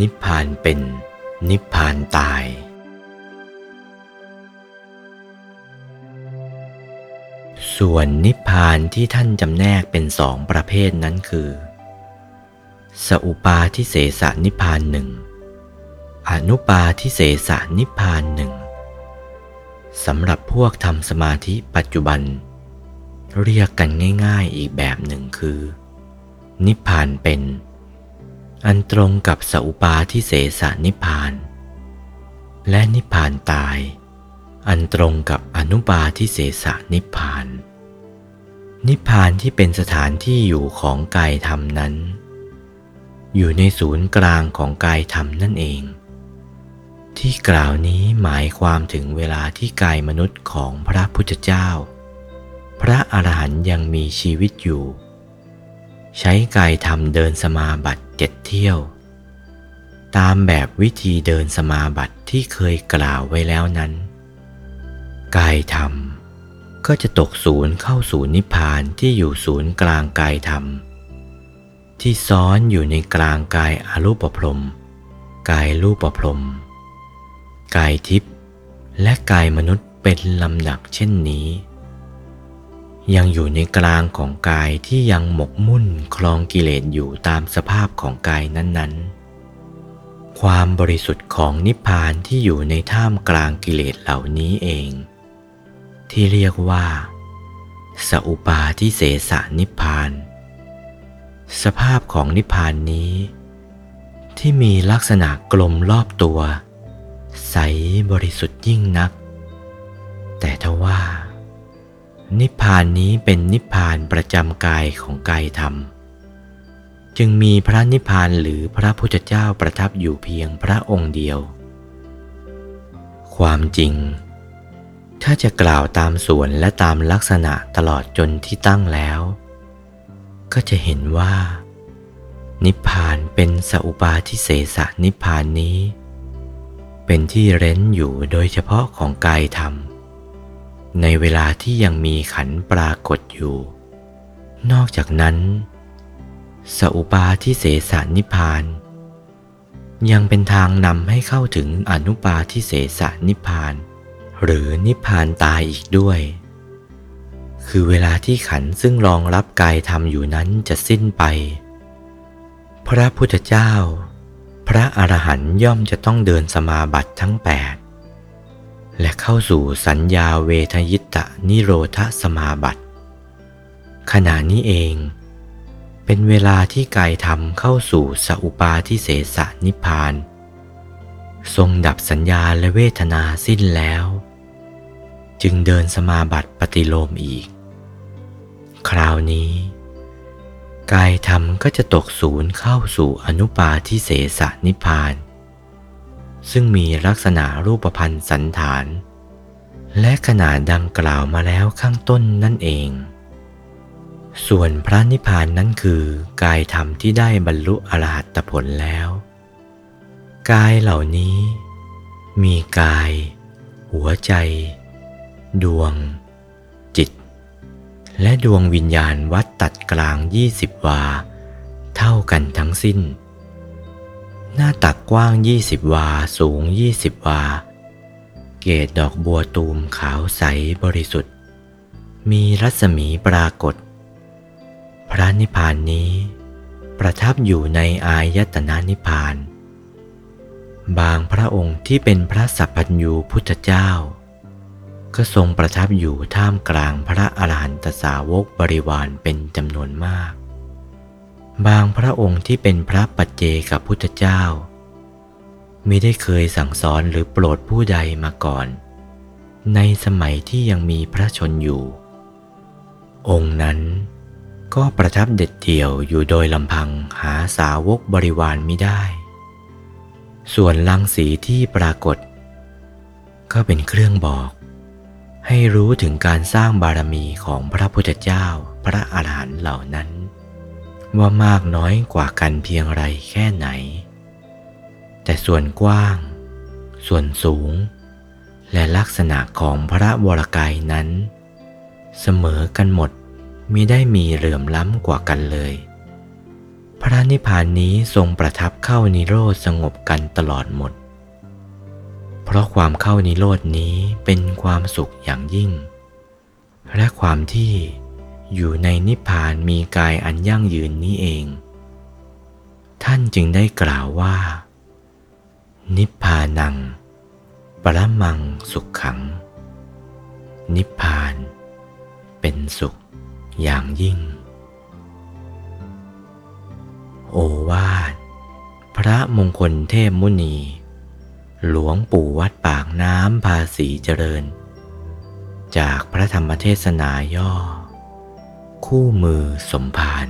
นิพพานเป็นนิพพานตาย ส่วนนิพพานที่ท่านจำแนกเป็นสองประเภทนั้นคือ สอุปาทิเสสนิพพานหนึ่งอนุปาทิเสสนิพพานหนึ่งสำหรับพวกทำสมาธิปัจจุบัน เรียกกันง่ายๆอีกแบบหนึ่งคือ นิพพานเป็น อันตรงกับสอุปาทิเสสนิพาน และนิพพานตาย อันตรงกับอนุปาทิเสสนิพาน นิพพานที่เป็นสถานที่อยู่ของกายธรรมนั้น อยู่ในศูนย์กลางของกายธรรมนั่นเอง ที่กล่าวนี้หมายความถึงเวลาที่กายมนุษย์ของพระพุทธเจ้า พระอรหันต์ยังมีชีวิตอยู่ ใช้กายธรรมเดินสมาบัติเจ็ดเที่ยว ตามแบบวิธีเดินสมาบัติที่เคยกล่าวไว้แล้วนั้น กายธรรมก็จะตกศูนย์เข้าสู่นิพพานที่อยู่ศูนย์กลางกายธรรม ที่ซ้อนอยู่ในกลางกายอรูปพรม กายรูปพรม กายทิพย์และกายมนุษย์เป็นลำดับเช่นนี้ ยังอยู่ในกลางของกายที่ยังหมกมุ่นคลองกิเลสอยู่ตามสภาพของกายนั้นๆ ความบริสุทธิ์ของนิพพานที่อยู่ในท่ามกลางกิเลสเหล่านี้เอง ที่เรียกว่า สอุปาทิเสสนิพพาน สภาพของนิพพานนี้ ที่มีลักษณะกลมรอบตัว ใสบริสุทธิ์ยิ่งนัก แต่ทว่า นิพพานนี้เป็นนิพพานประจำกายของกายธรรม จึงมีพระนิพพานหรือพระพุทธเจ้าประทับอยู่เพียงพระองค์เดียว ความจริง ถ้าจะกล่าวตามส่วนและตามลักษณะตลอดจนที่ตั้งแล้ว ก็จะเห็นว่า นิพพานเป็นสัพปาทิเสสนิพพานนี้ เป็นที่เร้นอยู่โดยเฉพาะของกายธรรม ในเวลาที่ยังมีขันปรากฏอยู่ นอกจากนั้น สอุปาทิเสสนิพาน ยังเป็นทางนำให้เข้าถึงอนุปาทิเสสนิพาน หรือนิพานตายอีกด้วย คือเวลาที่ขันซึ่งรองรับกายธรรมอยู่นั้นจะสิ้นไป พระพุทธเจ้า พระอรหันย่อมจะต้องเดินสมาบัติทั้งแปด และเข้าสู่สัญญาเวทยิตะนิโรธสมาบัติ ขณะนี้เอง เป็นเวลาที่กายธรรมเข้าสู่สัพปาทิเสสนิพพาน ทรงดับสัญญาและเวทนาสิ้นแล้ว จึงเดินสมาบัติปฏิโลมอีก คราวนี้ กายธรรมก็จะตกศูนย์เข้าสู่อนุปาทิเสสนิพาน ซึ่งมีลักษณะรูปพันธ์สันฐาน และขนาดดังกล่าวมาแล้วข้างต้นนั่นเอง ส่วนพระนิพพานนั้นคือกายธรรมที่ได้บรรลุอรหัตผลแล้ว กายเหล่านี้ มีกาย หัวใจ ดวง จิต และดวงวิญญาณวัดตัดกลางยี่สิบวา เท่ากันทั้งสิ้น หน้าตักกว้างยี่สิบวา สูงยี่สิบวา เกตดอกบัวตูมขาวใสบริสุทธิ์ มีรัศมีปรากฏ พระนิพพานนี้ ประทับอยู่ในอายตนะนิพพาน บางพระองค์ที่เป็นพระสัพพัญญูพุทธเจ้า ก็ทรงประทับอยู่ท่ามกลางพระอรหันตสาวกบริวารเป็นจำนวนมาก บางพระองค์ที่เป็นพระปัจเจกับพุทธเจ้าม่ได้เคยสั่งสอนหรือโปรดผู้ใดมาก่อน ในสมัยที่ยังมีพระชนอยู่ องค์นั้นก็ประทับเด็ดเดี่ยวอยู่โดยลำพังหาสาวกบริวารไม่ได้ ส่วนลังสีที่ปรากฏ ก็เป็นเครื่องบอก ให้รู้ถึงการสร้างบารมีของพระพุทธเจ้าพระอาหารหันต์เหล่านั้น ว่ามากน้อยกว่ากันเพียงไรแค่ไหน แต่ส่วนกว้าง ส่วนสูง และลักษณะของพระวรกายนั้น เสมอกันหมดมิได้มีเหลื่อมล้ำกว่ากันเลยพพระนิพพานนี้ทรงประทับเข้านิโรธสงบกันตลอดหมด เพราะความเข้านิโรธนี้เป็นความสุขอย่างยิ่ง และความที่ อยู่ในนิพพานมีกายอันยั่งยืนนี้เอง ท่านจึงได้กล่าวว่า นิพพานัง ปรมังสุขขัง นิพพาน เป็นสุขอย่างยิ่ง โอวาท พระมงคลเทพมุนี หลวงปู่วัดปากน้ำภาษีเจริญ จากพระธรรมเทศนาย่อ คู่มือสมภาร